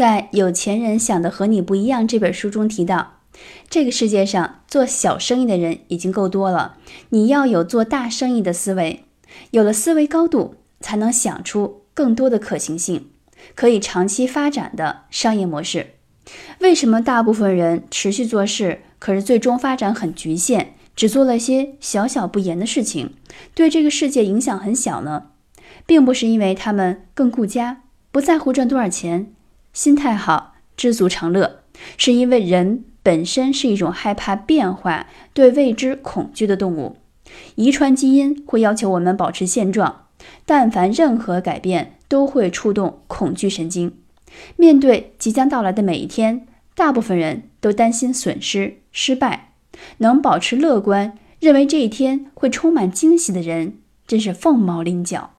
在《有钱人想的和你不一样》这本书中提到，这个世界上做小生意的人已经够多了，你要有做大生意的思维，有了思维高度，才能想出更多的可行性，可以长期发展的商业模式。为什么大部分人持续做事，可是最终发展很局限，只做了些小小不言的事情，对这个世界影响很小呢？并不是因为他们更顾家，不在乎赚多少钱。心态好，知足常乐，是因为人本身是一种害怕变化、对未知恐惧的动物。遗传基因会要求我们保持现状，但凡任何改变都会触动恐惧神经。面对即将到来的每一天，大部分人都担心损失、失败。能保持乐观，认为这一天会充满惊喜的人，真是凤毛麟角。